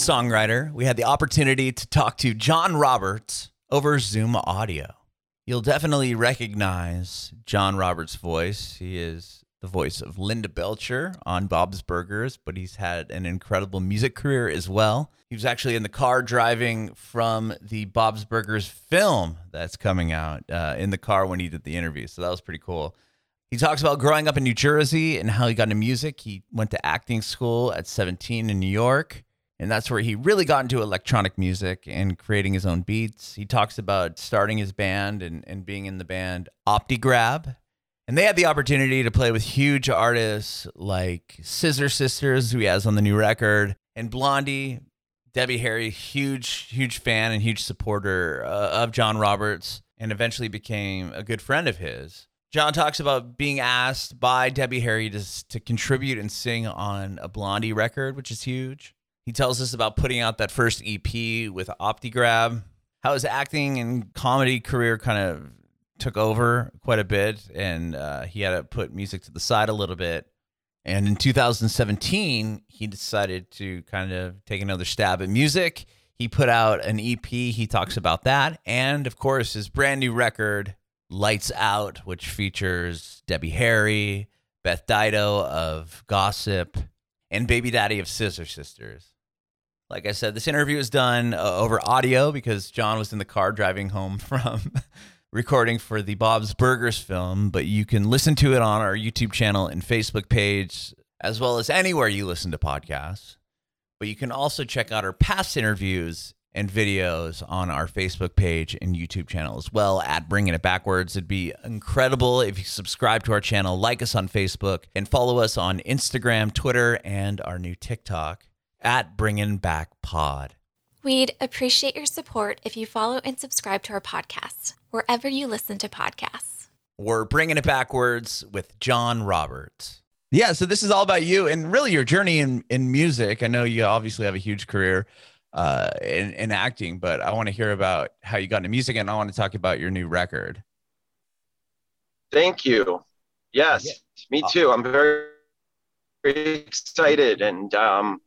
Songwriter, we had the opportunity to talk to John Roberts over Zoom audio. You'll definitely recognize John Roberts' voice. He is the voice of Linda Belcher on Bob's Burgers, but he's had an incredible music career as well. He was actually in the car driving from the Bob's Burgers film that's coming out uh, in the car when he did the interview. So that was pretty cool. He talks about growing up in New Jersey and how he got into music. He went to acting school at 17 in New York, and that's where he really got into electronic music and creating his own beats. He talks about starting his band and, and being in the band OptiGrab. And they had the opportunity to play with huge artists like Scissor Sisters, who he has on the new record, and Blondie. Debbie Harry, huge, huge fan and huge supporter uh, of John Roberts, and eventually became a good friend of his. John talks about being asked by Debbie Harry to, to contribute and sing on a Blondie record, which is huge. He tells us about putting out that first EP with OptiGrab, how his acting and comedy career kind of took over quite a bit, and uh, he had to put music to the side a little bit. And in 2017, he decided to kind of take another stab at music. He put out an EP. He talks about that. And of course, his brand new record, Lights Out, which features Debbie Harry, Beth Ditto of Gossip, and Baby Daddy of Scissor Sisters. Like I said, this interview is done uh, over audio because John was in the car driving home from recording for the Bob's Burgers film, but you can listen to it on our YouTube channel and Facebook page, as well as anywhere you listen to podcasts. But you can also check out our past interviews and videos on our Facebook page and YouTube channel as well at Bringing It Backwards. It'd be incredible if you subscribe to our channel, like us on Facebook, and follow us on Instagram, Twitter, and our new TikTok at Bringing Back Pod. We'd appreciate your support if you follow and subscribe to our podcast wherever you listen to podcasts. We're Bringing It Backwards with John Roberts. Yeah, so this is all about you and really your journey in, in music. I know you obviously have a huge career uh, in, in acting, but I want to hear about how you got into music and I want to talk about your new record. Thank you. Yes, yeah. me too. I'm very, very excited and um,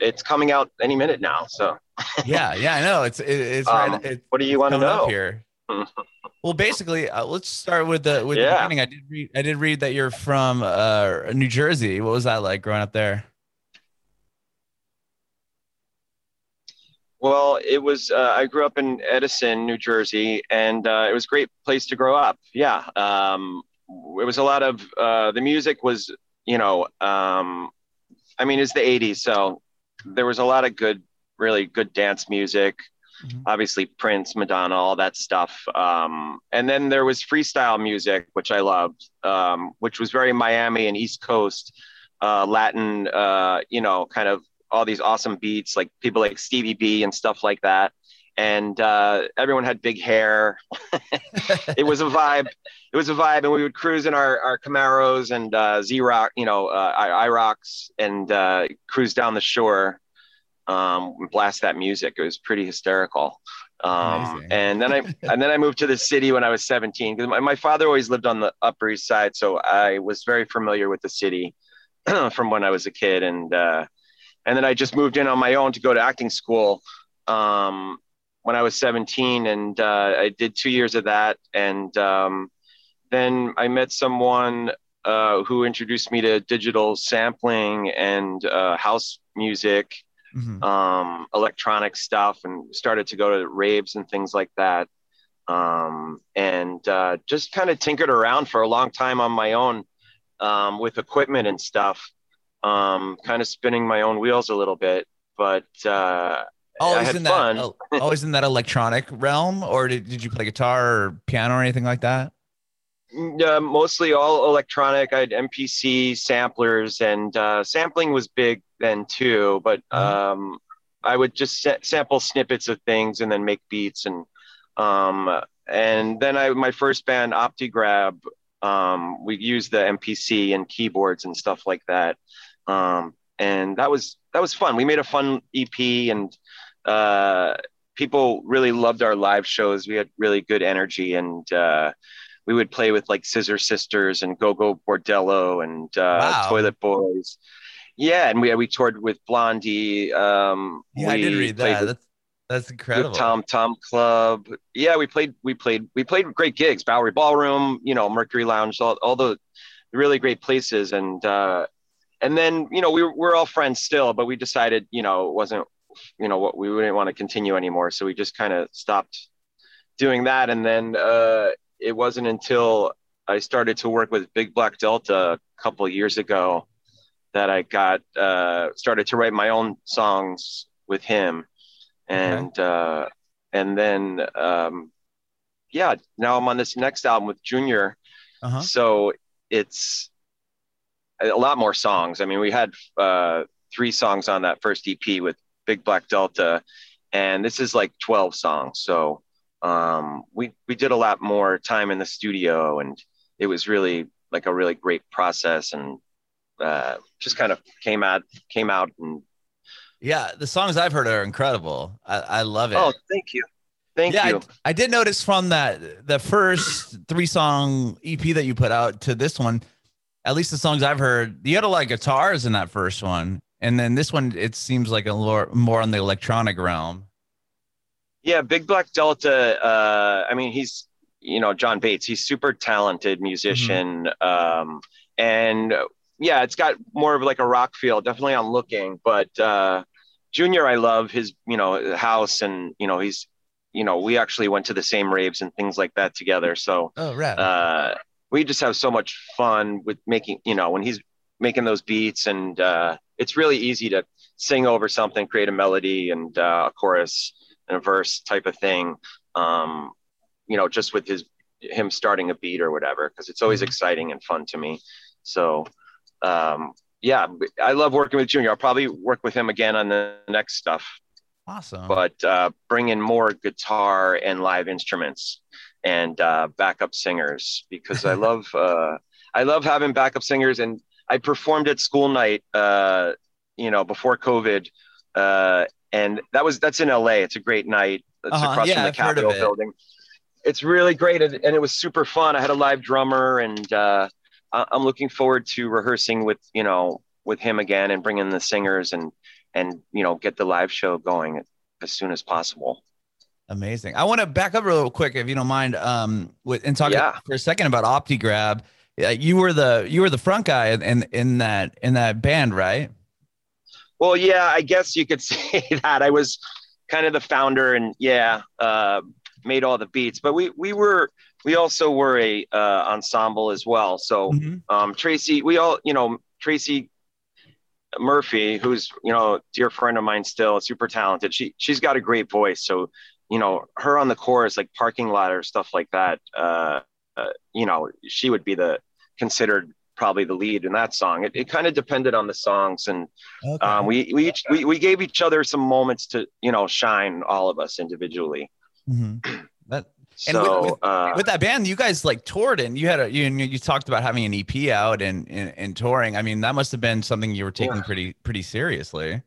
it's coming out any minute now. So yeah, yeah, I know. It's, it, it's, um, right, what do you want to know here? well, basically, uh, let's start with the with yeah. the beginning. I did read I did read that you're from uh, New Jersey. What was that like growing up there? Well, it was. Uh, I grew up in Edison, New Jersey, and uh, it was a great place to grow up. Yeah, um, it was a lot of uh, the music was, you know, um, I mean, it's the '80s, so there was a lot of good, really good dance music mm-hmm. obviously Prince, Madonna, all that stuff. Um, and then there was freestyle music, which I loved, um, which was very Miami and East Coast uh, Latin, uh, you know, kind of all these awesome beats, like people like Stevie B and stuff like that. And uh, everyone had big hair. it was a vibe. It was a vibe, and we would cruise in our, our Camaros and uh, Z Rock, you know, uh, IROCs, and uh, cruise down the shore um, blast that music. It was pretty hysterical. Um, and then I and then I moved to the city when I was 17 because my, my father always lived on the Upper East Side, so I was very familiar with the city from when I was a kid. And uh, and then I just moved in on my own to go to acting school um, when I was 17, and uh, I did two years of that. And um, then I met someone uh, who introduced me to digital sampling and uh, house music mm-hmm. um, electronic stuff and started to go to raves and things like that. Um, and uh, just kind of tinkered around for a long time on my own um, with equipment and stuff, um, kind of spinning my own wheels a little bit. But uh, always in fun. that always in that electronic realm, or did, did you play guitar or piano or anything like that? Uh, mostly all electronic. I had MPC samplers, and uh, sampling was big then too. But mm-hmm. um, I would just sa- sample snippets of things and then make beats, and um, and then I my first band OptiGrab. Um, we used the MPC and keyboards and stuff like that, um, and that was that was fun. We made a fun EP, and uh, people really loved our live shows. We had really good energy, and uh, we would play with like Scissor Sisters and Gogol Bordello and uh, wow. Toilet Boys. yeah, and we we toured with Blondie. Um, Yeah, I did read that. with- That's incredible. Tom Tom Club. Yeah, we played we played we played great gigs, Bowery Ballroom, you know, Mercury Lounge, all, all the really great places. And uh and then, you know, we were all friends still, but we decided, you know, it wasn't, you know, what we wouldn't want to continue anymore. So we just kind of stopped doing that. And then uh it wasn't until I started to work with Big Black Delta a couple of years ago that I got uh started to write my own songs with him and uh, and then um, yeah, now I'm on this next album with Junior. Uh-huh. So it's a lot more songs. I mean, we had uh, three songs on that first EP with Big Black Delta, and this is like 12 songs. So um, we we did a lot more time in the studio, and it was really like a really great process, and uh, just kind of came out came out and Yeah, the songs I've heard are incredible. I, I love it. oh, thank you, thank yeah, you. I, I did notice from that the first three song EP that you put out to this one, at least the songs I've heard, you had a lot of guitars in that first one, and then this one it seems like a more more on the electronic realm. Yeah, Big Black Delta. Uh, I mean, he's you know John Bates. He's super talented musician, um, and yeah, it's got more of like a rock feel. Definitely on looking, but uh, Junior, I love his you know house, and you know he's you know we actually went to the same raves and things like that together. So Oh, right. uh, we just have so much fun with making you know when he's making those beats and uh, it's really easy to sing over something create a melody and uh, a chorus and a verse type of thing um, you know just with his him starting a beat or whatever because it's always Mhm. exciting and fun to me so um, yeah i love working with junior i'll probably work with him again on the next stuff awesome. but uh, bring in more guitar and live instruments and uh, backup singers because I love uh, I love having backup singers and I performed at school night uh, you know before COVID uh, and that was that's in LA it's a great night it's Uh-huh. across Yeah, from the I've Capitol it. building it's really great and, and it was super fun I had a live drummer and uh, I- I'm looking forward to rehearsing with you know with him again and bringing the singers and and you know get the live show going as soon as possible. Amazing. I want to back up real quick, if you don't mind, um, with, and talk Yeah. for a second about OptiGrab. Yeah, you were the you were the front guy in, in that in that band, right? Well, yeah, I guess you could say that. I was kind of the founder and yeah, uh, made all the beats. But we we were we also were a uh, ensemble as well. So Mhm. um, Tracy, we all you know Tracy Murphy, who's you know dear friend of mine still, super talented. She she's got a great voice. So you know her on the chorus, like parking lot or stuff like that. Uh, uh, you know she would be the considered probably the lead in that song. It, it kind of depended on the songs and Okay. um, we we, each, we we gave each other some moments to you know shine all of us individually Mhm. That And with- so with- uh, with that band, you guys like toured and you had a you you talked about having an EP out and and, and touring. I mean, that must have been something you were taking Yeah. pretty pretty seriously.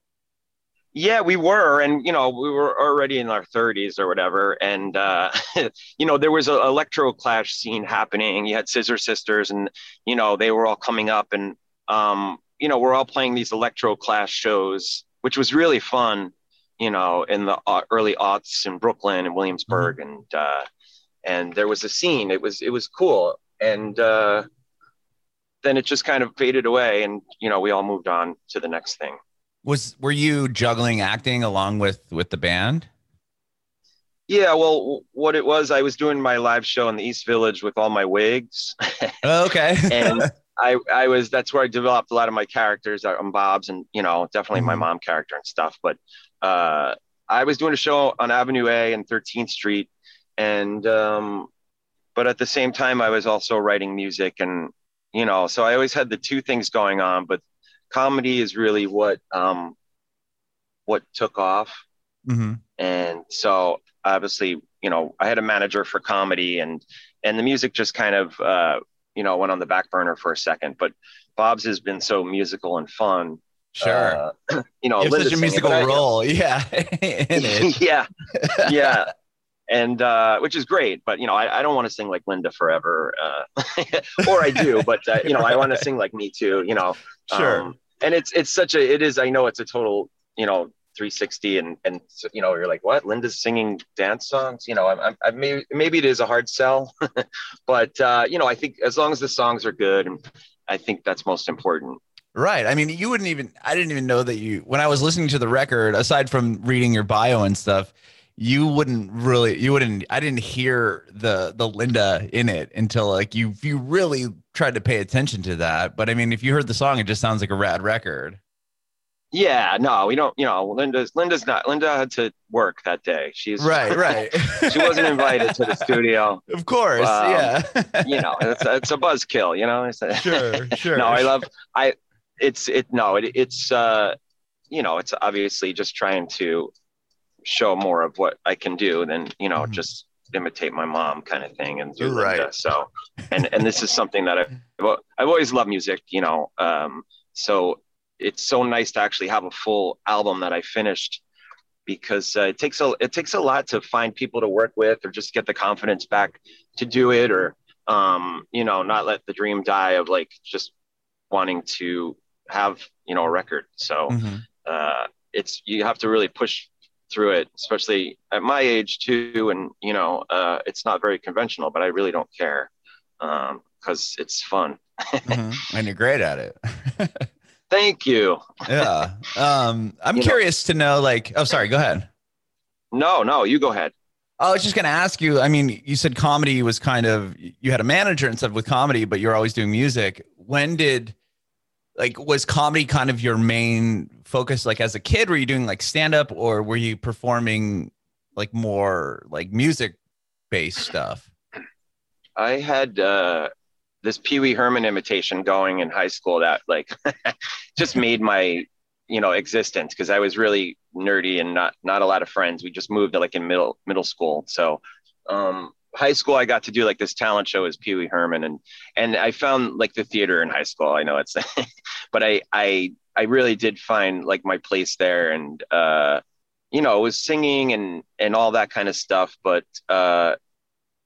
Yeah we were and you know we were already in our 30s or whatever and uh, you know there was an electro clash scene happening. You had scissor sisters and you know they were all coming up and um, you know we're all playing these electro clash shows which was really fun you know in the early aughts in brooklyn and williamsburg and uh, and there was a scene. It was it was cool and uh, then it just kind of faded away and you know we all moved on to the next thing Was were you juggling acting along with with the band? Yeah, well, what it was, I was doing my live show in the East Village with all my wigs, Oh, okay. and I, I was that's where I developed a lot of my characters uh, on Bob's, and you know, definitely my Mhm. mom character and stuff. But uh, I was doing a show on Avenue A and 13th Street, and um, but at the same time, I was also writing music, and you know, so I always had the two things going on. But comedy is really what um, what took off. Hmm and so obviously you know i had a manager for comedy and and the music just kind of uh you know went on the back burner for a second. But bob's has been so musical and fun. Sure. uh, you know you have such a musical I- role. Yeah. yeah. Yeah and uh which is great but you know i, I don't want to sing like linda forever uh or i do but uh, you know i want to sing like me too you know Sure. Um, and it's it's such a it is I know it's a total you know 360 and and you know you're like what Linda's singing dance songs you know I'm, I'm, I maybe maybe it is a hard sell but uh, you know I think as long as the songs are good and I think that's most important Right. I mean, you wouldn't even, I didn't even know that you, when I was listening to the record, aside from reading your bio and stuff, you wouldn't really, you wouldn't, I didn't hear the, the Linda in it until like you, you really tried to pay attention to that. But I mean, if you heard the song, it just sounds like a rad record. Yeah, no, we don't. You know, Linda's Linda's not. Linda had to work that day. She's right, right. she wasn't invited to the studio. Of course, um, yeah. you know, it's it's a buzzkill. You know, sure, sure. no, I love. I it's it no it, it's uh you know it's obviously just trying to show more of what I can do than you know mm-hmm. just imitate my mom kind of thing and do right. Linda. So and and this is something that I've I've always loved music you know um so it's so nice to actually have a full album that I finished because uh, it takes a it takes a lot to find people to work with or just get the confidence back to do it or um you know not let the dream die of like just wanting to have you know a record so mm-hmm. uh, it's you have to really push through it especially at my age too and you know uh, it's not very conventional but i really don't care because um, it's fun mm-hmm. and you're great at it thank you yeah um, i'm you curious know, to know like oh sorry go ahead no no you go ahead I was just going to ask you. I mean, you said comedy was kind of you had a manager and stuff with comedy, but you're always doing music. When did like was comedy kind of your main focus like as a kid? Were you doing like stand up or were you performing like more like music based stuff? I had uh this pee-wee herman imitation going in high school that like just made my you know existence because i was really nerdy and not not a lot of friends. We just moved to like in middle middle school. So um high school I got to do like this talent show as Pee Wee Herman and and I found like the theater in high school. I know it's but I I I really did find like my place there and uh you know, it was singing and and all that kind of stuff, but uh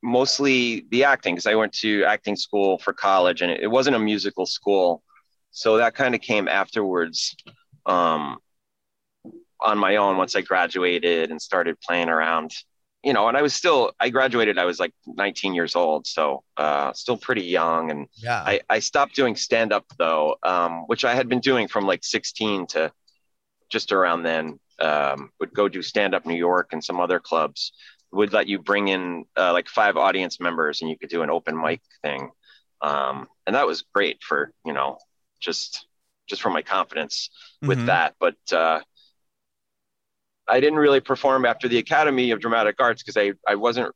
mostly the acting because I went to acting school for college and it, it wasn't a musical school. So that kind of came afterwards um on my own once I graduated and started playing around you know, and I was still, I graduated, I was like 19 years old. So, uh, still pretty young. And yeah, I, I stopped doing stand up though, um, which I had been doing from like 16 to just around then, um, would go do stand up New York and some other clubs would let you bring in, uh, like five audience members and you could do an open mic thing. Um, and that was great for, you know, just, just for my confidence with mm-hmm. that. But, uh, I didn't really perform after the Academy of Dramatic Arts because I, I wasn't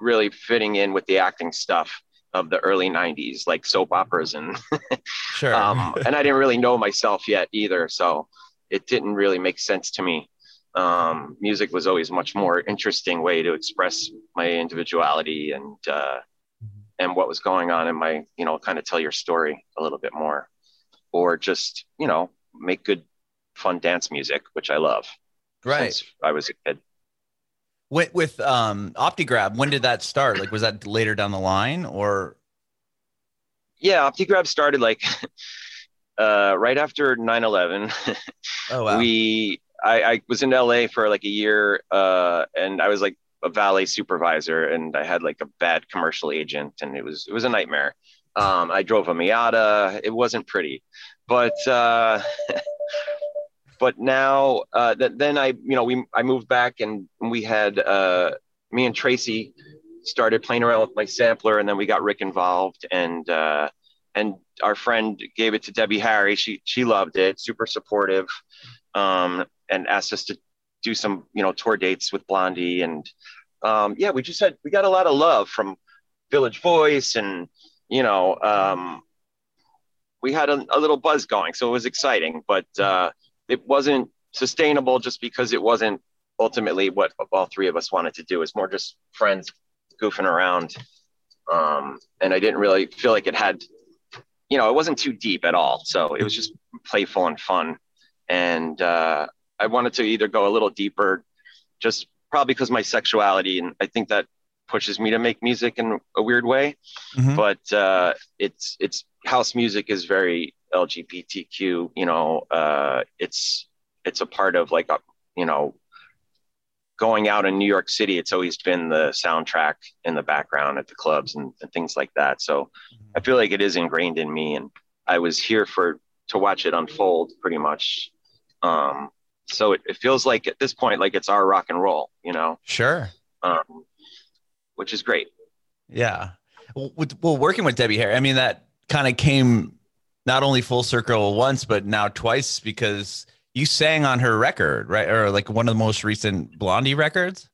really fitting in with the acting stuff of the early 90s like soap operas and sure. um, and i didn't really know myself yet either so it didn't really make sense to me. Um, music was always a much more interesting way to express my individuality and uh, mm-hmm. and what was going on in my you know kind of tell your story a little bit more. Or just you know make good fun dance music which i love right. i was a kid. With, with um optigrab when did that start? Like was that later down the line or? Yeah optigrab started like uh right after 9-11 oh wow. We I, I was in la for like a year uh and i was like a valet supervisor and i had like a bad commercial agent and it was it was a nightmare. Um i drove a miata. It wasn't pretty. But uh but now uh, that then I you know we I moved back and we had uh, me and Tracy started playing around with my sampler and then we got Rick involved and uh, and our friend gave it to Debbie Harry. She she loved it super supportive um, and asked us to do some you know tour dates with Blondie and um, yeah we just had we got a lot of love from Village Voice and you know um, we had a, a little buzz going so it was exciting but uh, it wasn't sustainable just because it wasn't ultimately what all three of us wanted to do. It's more just friends goofing around. Um, and I didn't really feel like it had, you know, it wasn't too deep at all. So it was just playful and fun. And uh, I wanted to either go a little deeper, just probably because my sexuality, and I think that pushes me to make music in a weird way. Mm-hmm. But uh, it's it's house music is very LGBTQ, you know, uh, it's it's a part of like a, you know, going out in New York City. It's always been the soundtrack in the background at the clubs and, and things like that. So I feel like it is ingrained in me, and I was here for to watch it unfold pretty much. Um, so it, it feels like at this point, like it's our rock and roll, you know, Sure. um, which is great. Yeah. Well, with, well, working with Debbie Harry, I mean, that kind of came not only full circle once, but now twice because you sang on her record, right? Or like one of the most recent Blondie records.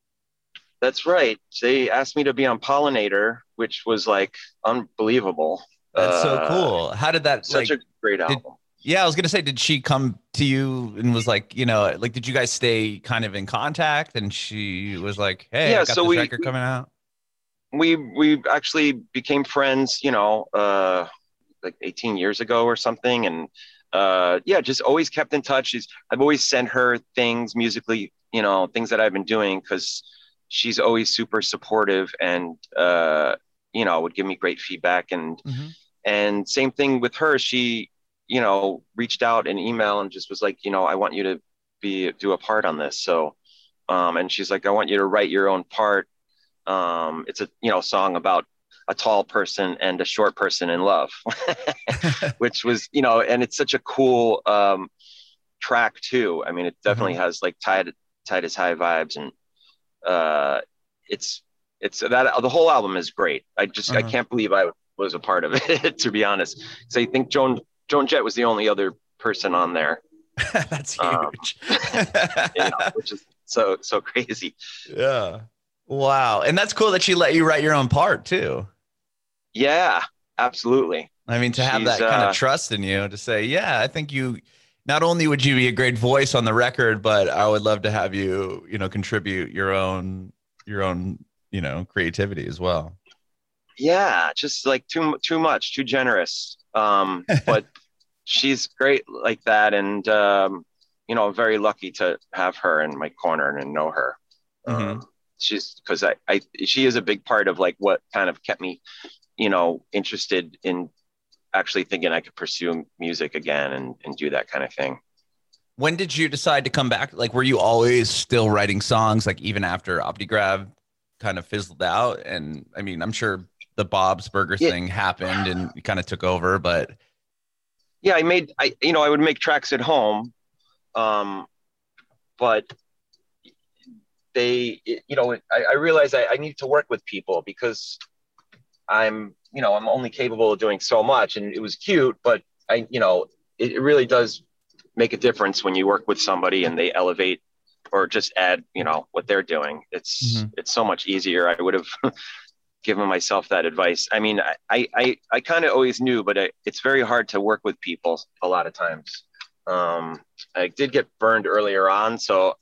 That's right. They asked me to be on Pollinator, which was like unbelievable. That's so Uh, cool. How did that Such like? a great album. yeah, I was gonna say, did she come to you and was like, you know, like, did you guys stay kind of in contact? And she was like, hey, Yeah, I got so we- record coming out. we we actually became friends, you know, uh, like 18 years ago or something, and uh, yeah, just always kept in touch. She's, I've always sent her things musically, you know, things that I've been doing because she's always super supportive and uh, you know would give me great feedback and Mm-hmm. and same thing with her. She you know reached out an email and just was like, you know, I want you to be do a part on this. So um, and she's like, I want you to write your own part um, it's a you know song about a tall person and a short person in love which was you know and it's such a cool um, track too i mean it definitely has like tight tight as high vibes and uh, it's it's that the whole album is great i just i Uh-huh. can't believe i was a part of it to be honest because i think joan joan jett was the only other person on there That's Um, huge. you know, which is so so crazy yeah. Wow. And that's cool that she let you write your own part too. Yeah absolutely I mean, to have She's, that kind uh, of trust in you to say, yeah, I think you not only would you be a great voice on the record, but I would love to have you, you know, contribute your own, your own, you know, creativity as well. yeah just like too too much too generous um but she's great like that and um you know i'm very lucky to have her in my corner and know her Mhm. um, she's because I, I she is a big part of like what kind of kept me you know interested in actually thinking i could pursue music again and, and do that kind of thing When did you decide to come back? Like, were you always still writing songs, like even after OptiGrab kind of fizzled out? And I mean, I'm sure the Bob's Burger Yeah. thing happened and kind of took over, but yeah i made i you know i would make tracks at home um but they you know i, I realized I, I need to work with people because i'm you know i'm only capable of doing so much. And it was cute but i you know it, it really does make a difference when you work with somebody and they elevate or just add you know what they're doing. It's Mhm. it's so much easier. I would have given myself that advice. I mean i i i, I kind of always knew but I, it's very hard to work with people a lot of times. Um i did get burned earlier on so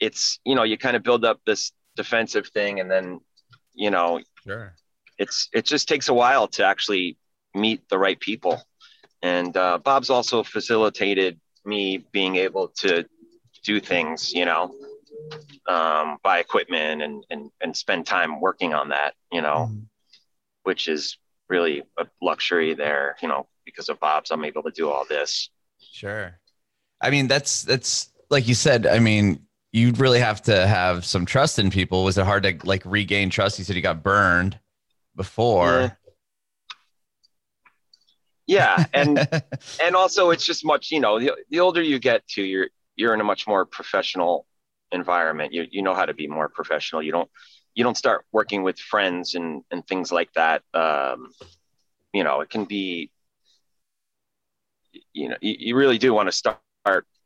it's you know you kind of build up this defensive thing and then you know sure. It's it just takes a while to actually meet the right people and uh, bob's also facilitated me being able to do things you know um, buy equipment and, and and spend time working on that you know Mhm. which is really a luxury there you know because of bob's i'm able to do all this Sure. I mean, that's that's like you said. I mean, you'd really have to have some trust in people. Was it hard to like regain trust? You said you got burned before. yeah. And and also it's just much you know the, the older you get to you're you're in a much more professional environment. You you know how to be more professional. You don't you don't start working with friends and and things like that. Um you know it can be you know you, you really do want to start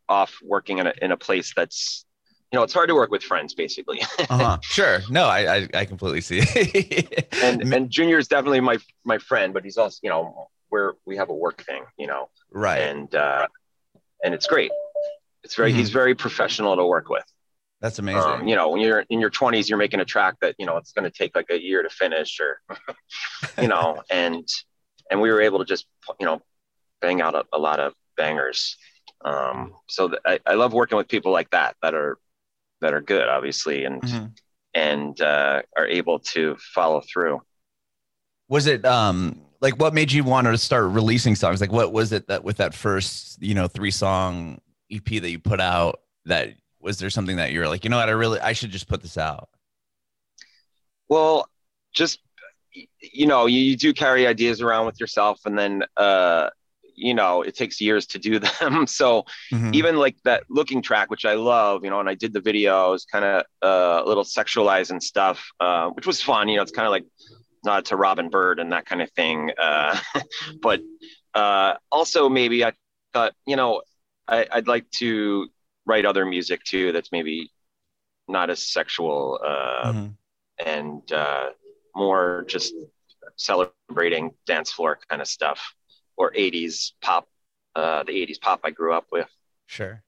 off working in a, in a place that's you know it's hard to work with friends basically uh-huh. Sure. No, I, I I completely see. and and junior is definitely my my friend but he's also you know we're we have a work thing you know right. and uh, and it's great. It's very Mhm. he's very professional to work with. That's amazing. Um, you know, when you're in your 20s, you're making a track that you know it's going to take like a year to finish, or you know, and and we were able to just you know bang out a, a lot of bangers. Um, so th- I, I love working with people like that that are that are good, obviously, and Mhm. and uh, are able to follow through. Was it um like what made you want to start releasing songs? Like what was it that with that first, you know, three song EP that you put out that was there something that you're like, you know what, I really I should just put this out? Well, just you know, you, you do carry ideas around with yourself and then uh you know, it takes years to do them. so Mhm. even like that looking track, which I love, you know, and I did the videos kind of uh, a little sexualized and stuff, uh, which was fun. You know, it's kind of like nod to Robin Byrd and that kind of thing. Uh, but uh, also maybe I thought, you know, I, I'd like to write other music too that's maybe not as sexual uh, Mhm. and uh, more just celebrating dance floor kind of stuff or 80s pop, uh, the 80s pop I grew up with. Sure.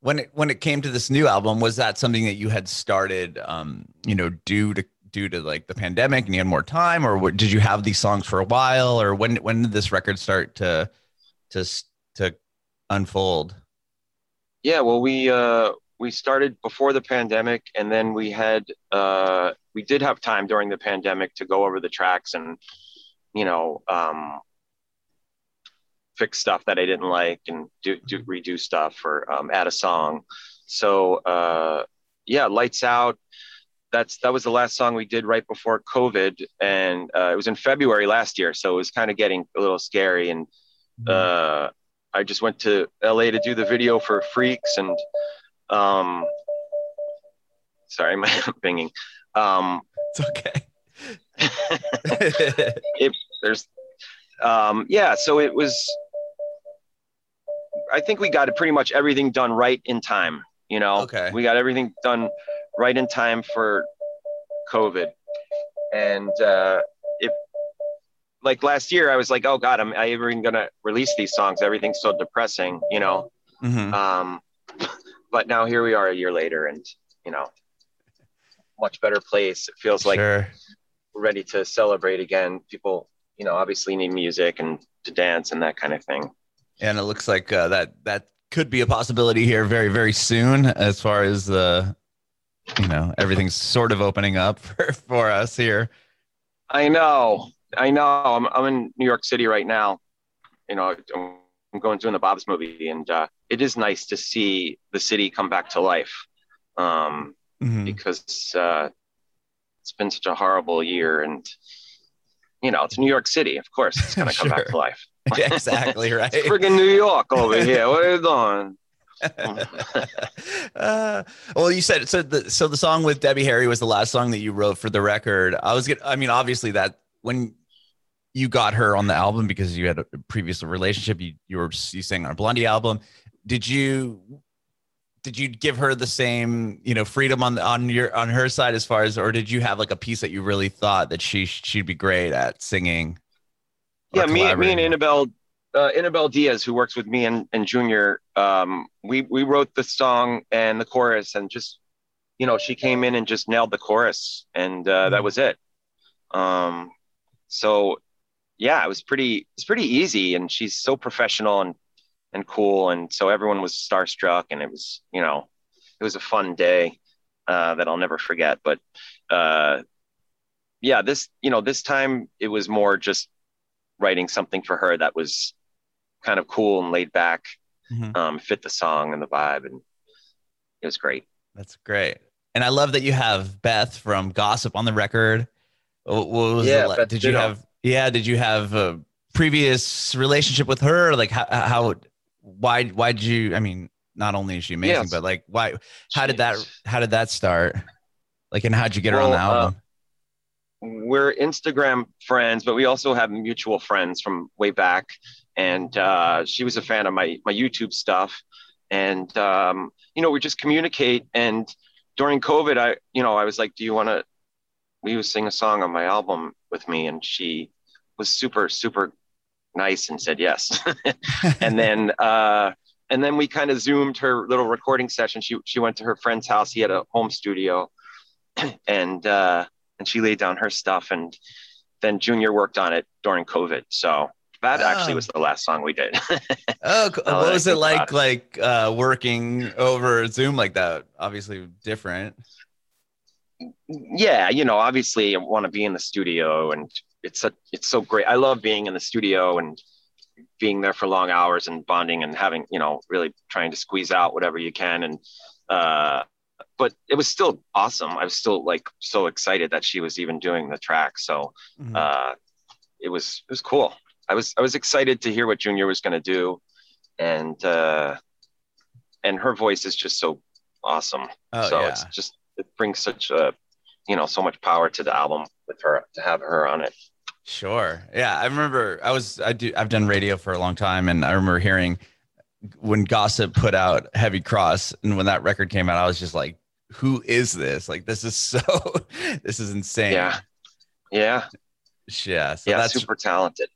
When it when it came to this new album, was that something that you had started, um, you know, due to due to like the pandemic and you had more time, or what, did you have these songs for a while, or when when did this record start to to to unfold? Yeah, well, we uh, we started before the pandemic, and then we had uh, we did have time during the pandemic to go over the tracks and you know um, fix stuff that I didn't like and do, do redo stuff or um, add a song. So uh, yeah, lights out. That's that was the last song we did right before COVID, and uh, it was in February last year, so it was kind of getting a little scary and uh, I just went to LA to do the video for Freaks and um, sorry, my binging. Um, it's okay. it, there's um, yeah, so it was. I think we got pretty much everything done right in time. You know, Okay. we got everything done right in time for COVID, and uh, if like last year, I was like, oh God, am I even gonna release these songs? Everything's so depressing, you know. Mhm. Um, but now here we are a year later, and you know, much better place. It feels like sure. we're ready to celebrate again. People, you know, obviously need music and to dance and that kind of thing. And it looks like uh, that that could be a possibility here very very soon, as far as the, you know, everything's sort of opening up for, for us here. I know, I know. I'm, I'm in New York City right now. You know, I'm going to doing the Bob's movie, and uh, it is nice to see the city come back to life. Um, Mhm. because uh, it's been such a horrible year, and you know, it's New York City. Of course, it's gonna come back to life. Exactly right. It's friggin' New York over here. What are you doing? uh, well, you said so. The so the song with Debbie Harry was the last song that you wrote for the record. I was get. I mean, obviously that when you got her on the album because you had a previous relationship, you you were you sang on a Blondie album. Did you did you give her the same you know freedom on on your on her side as far as, or did you have like a piece that you really thought that she she'd be great at singing? Yeah, me, me and? Annabelle, uh, Annabelle Diaz, who works with me and, and Junior, um, we we wrote the song and the chorus, and just you know, she came in and just nailed the chorus, and uh, that Mhm. was it. Um, so yeah, it was pretty it's pretty easy, and she's so professional and and cool, and so everyone was starstruck, and it was you know, it was a fun day uh, that I'll never forget. But uh, yeah, this you know, this time it was more just writing something for her that was kind of cool and laid back, Mhm. um, fit the song and the vibe, and it was great. That's great. And I love that you have Beth from Gossip on the record. What what was Yeah, the, did you Ditto. have yeah, did you have a previous relationship with her? Like how how why why did you I mean, not only is she amazing, Yes. but like why how did that how did that start? Like and how'd you get her on the Well, uh, album? We're Instagram friends, but we also have mutual friends from way back. And uh, she was a fan of my my YouTube stuff, and um, you know we just communicate. And during COVID, I you know I was like, "Do you want to?" We you sing a song on my album with me? And she was super super nice and said yes. and then uh, and then we kind of zoomed her little recording session. She she went to her friend's house. He had a home studio, and uh, and she laid down her stuff. And then Junior worked on it during COVID. So that actually Oh. was the last song we did. oh, cool. what was it like like uh working over Zoom like that? Obviously different. yeah, you know, obviously I want to be in the studio and it's a, it's so great. I love being in the studio and being there for long hours and bonding and having, you know, really trying to squeeze out whatever you can. And, uh, but it was still awesome. I was still like so excited that she was even doing the track. So, Mhm. uh, it was, it was cool. I was, I was excited to hear what Junior was going to do. And, uh, and her voice is just so awesome oh so yeah. it's just it brings such a you know so much power to the album with her to have her on it Sure. Yeah, I remember I was I do I've done radio for a long time and I remember hearing when Gossip put out Heavy Cross and when that record came out I was just like who is this? Like this is so this is insane. yeah yeah Yeah, so yeah that's super talented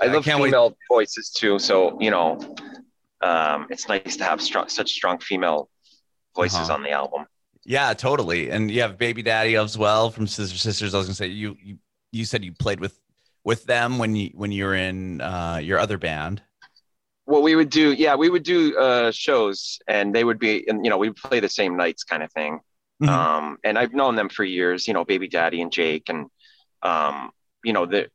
i I love wait- female voices too so you know um it's nice to have strong such strong female voices Uh-huh. on the album Yeah, totally. And you have Baby Daddy as well from Scissor Sisters. I was gonna say you you, you said you played with with them when you when you were in uh, your other band. What we would do yeah we would do uh shows and they would be and you know we'd play the same nights kind of thing. Mhm. um and i've known them for years you know baby daddy and jake and um you know the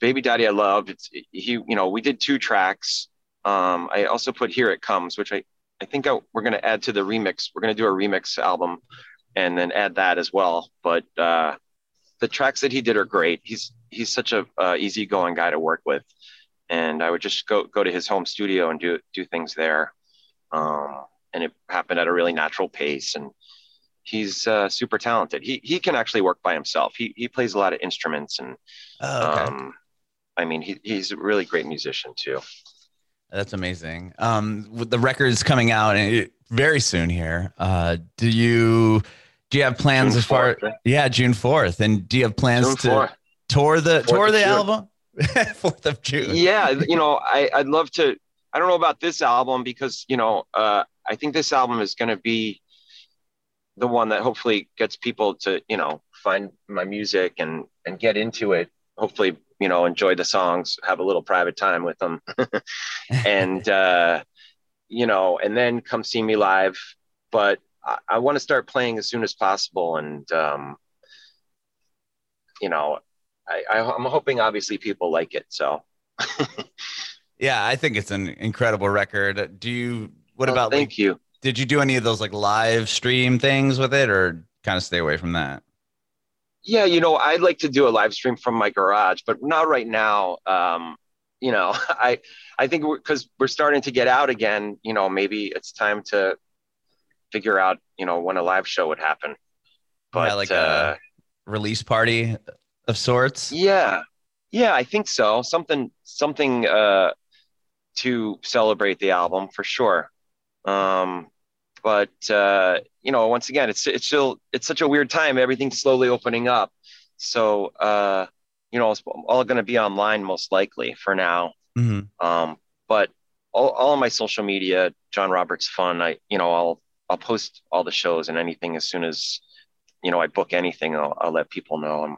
baby daddy i loved. It's he you know we did two tracks. Um i also put here it comes which i i think I, we're going to add to the remix. We're going to do a remix album and then add that as well. But uh the tracks that he did are great. He's he's such a uh, easygoing guy to work with and I would just go go to his home studio and do do things there. Um, and it happened at a really natural pace. And he's uh, super talented. He he can actually work by himself. He he plays a lot of instruments, and Oh, okay. um, I mean he he's a really great musician too. That's amazing. Um, with the record's coming out very soon here. Uh, do you do you have plans June as far? 4th, right? Yeah, June fourth. And do you have plans June to 4th. tour the tour the June. album? Fourth of June. yeah you know I, i'd love to i don't know about this album because you know uh, i think this album is going to be the one that hopefully gets people to you know find my music and and get into it. Hopefully you know enjoy the songs have a little private time with them. And uh you know and then come see me live. But i, I want to start playing as soon as possible and um you know I, I i'm hoping obviously people like it so Yeah, I think it's an incredible record. Do you? What Oh, about? thank like, you Did you do any of those like live stream things with it, or kind of stay away from that? Yeah, you know, I'd like to do a live stream from my garage, but not right now. Um, you know, I I think because we're, starting to get out again. You know, maybe it's time to figure out, you know, when a live show would happen. But yeah, like uh, a release party of sorts. yeah, yeah, I think so. Something something uh, to celebrate the album for sure. Um, but uh, you know, once again, it's it's still it's such a weird time. Everything's slowly opening up, so uh, you know, it's all going to be online most likely for now. Mhm. Um, but all, all of my social media, John Roberts Fun, I you know, I'll I'll post all the shows and anything as soon as you know I book anything. I'll, I'll let people know on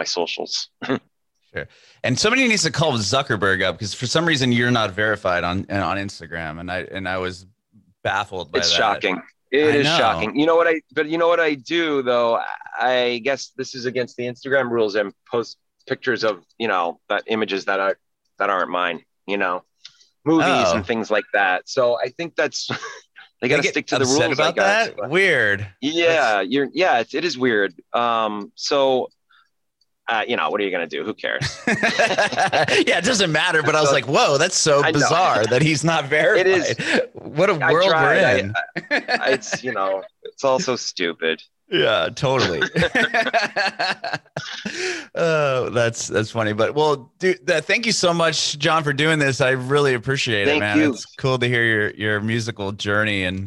my socials. Sure. And somebody needs to call Zuckerberg up because for some reason you're not verified on on Instagram, and I and I was baffled by it's that. shocking. It I is know. shocking. You know what I? But you know what I do though. I guess this is against the Instagram rules and post pictures of you know that images that are that aren't mine. You know, movies Oh. and things like that. So I think that's they got to stick to the rules. About that. Weird. yeah, you're. Yeah, it, it is weird. Um, so. Uh, you know what are you gonna do? Who cares? yeah, it doesn't matter. But I was like, whoa, that's so bizarre that he's not verified. is. What a I world we're tried. I- in. it's you know it's all so stupid. Yeah, totally. oh, that's that's funny. But well, dude, that, thank you so much, John, for doing this. I really appreciate it, man. you. It's cool to hear your your musical journey and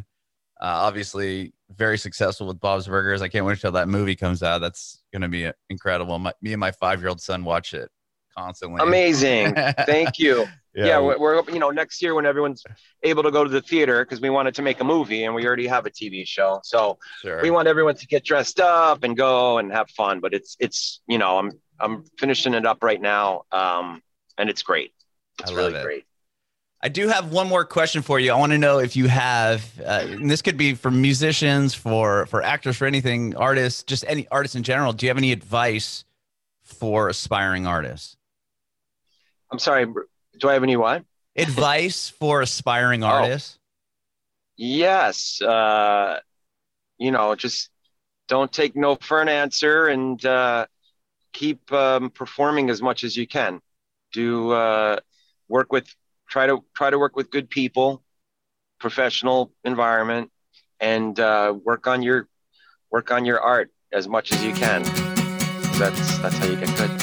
uh, obviously very successful with Bob's Burgers. I can't wait till that movie comes out. That's gonna be incredible. My, me and my five year old son watch it constantly. Amazing. Thank you. yeah, we- we're, we're you know next year when everyone's able to go to the theater because we wanted to make a movie and we already have a TV show, so sure. we want everyone to get dressed up and go and have fun. But it's it's you know I'm I'm finishing it up right now, um, and it's great. It's really it. great. I do have one more question for you. I want to know if you have, uh, and this could be for musicians, for for actors, for anything, artists, just any artists in general. Do you have any advice for aspiring artists? I'm sorry. Do I have any what? Advice for aspiring Oh. artists? Yes. Uh, you know, just don't take no for an answer and uh, keep um, performing as much as you can. Do uh, work with try to try to work with good people, professional environment, and uh, work on your work on your art as much as you can. That's that's how you get good.